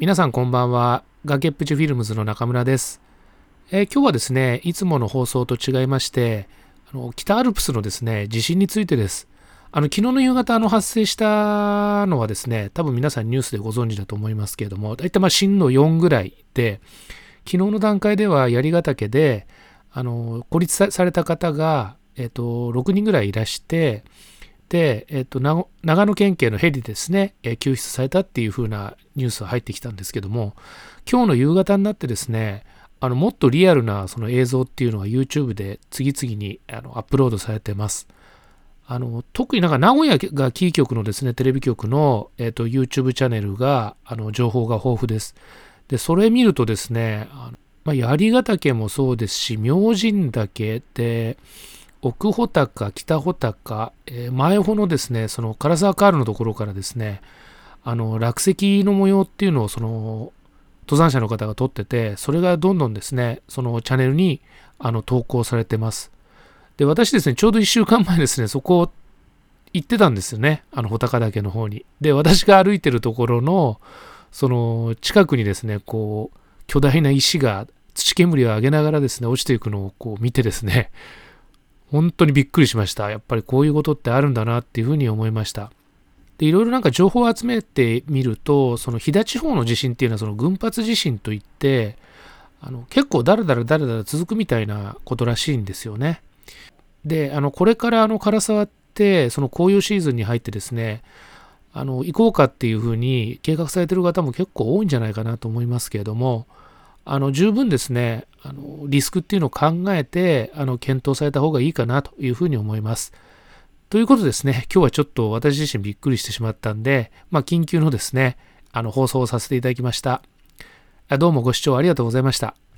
皆さんこんばんは。崖っぷちフィルムズの中村です、えー今日はですね、いつもの放送と違いまして、あの北アルプスのですね、地震についてです。あの昨日の夕方あの発生したのはですね、多分皆さんニュースでご存知だと思いますけれども、大体まあ震度4ぐらいで、昨日の段階では槍ヶ岳で、あの孤立された方が、えっと6人ぐらいいらして、で、えっと長野県警のヘリですね、え救出されたっていう風なニュースが入ってきたんですけども、今日の夕方になってですね、あのもっとリアルなその映像っていうのが YouTube で次々にあのアップロードされてます。あの特になんか名古屋がキー局のですね、テレビ局の、えっと YouTube チャンネルがあの情報が豊富です。で、それ見るとですね、あのまあ、槍ヶ岳もそうですし、明神岳で、奥穂高、北穂高、えー前穂のですね、その唐沢カールのところからですね、あの落石の模様っていうのをその登山者の方が撮ってて、それがどんどんですね、そのチャンネルにあの投稿されてます。で、私ですね、ちょうど1週間前ですね、そこを行ってたんですよね、あの穂高岳の方に。で、私が歩いてるところの、その近くにですね、こう、巨大な石が土煙を上げながらですね、落ちていくのをこう見てですね、本当にびっくりしました。やっぱりこういうことってあるんだなっていうふうに思いました。で、いろいろなんか情報を集めてみると、その飛騨地方の地震っていうのはその群発地震といって、あの結構だらだらだらだら続くみたいなことらしいんですよね。で、あのこれからあの唐沢ってその紅葉シーズンに入ってですね、あの行こうかっていうふうに計画されてる方も結構多いんじゃないかなと思いますけれども、あの十分ですねあのリスクっていうのを考えてあの検討された方がいいかなというふうに思います。ということですね今日はちょっと私自身びっくりしてしまったんで、まあ、緊急のですねあの放送をさせていただきました。どうもご視聴ありがとうございました。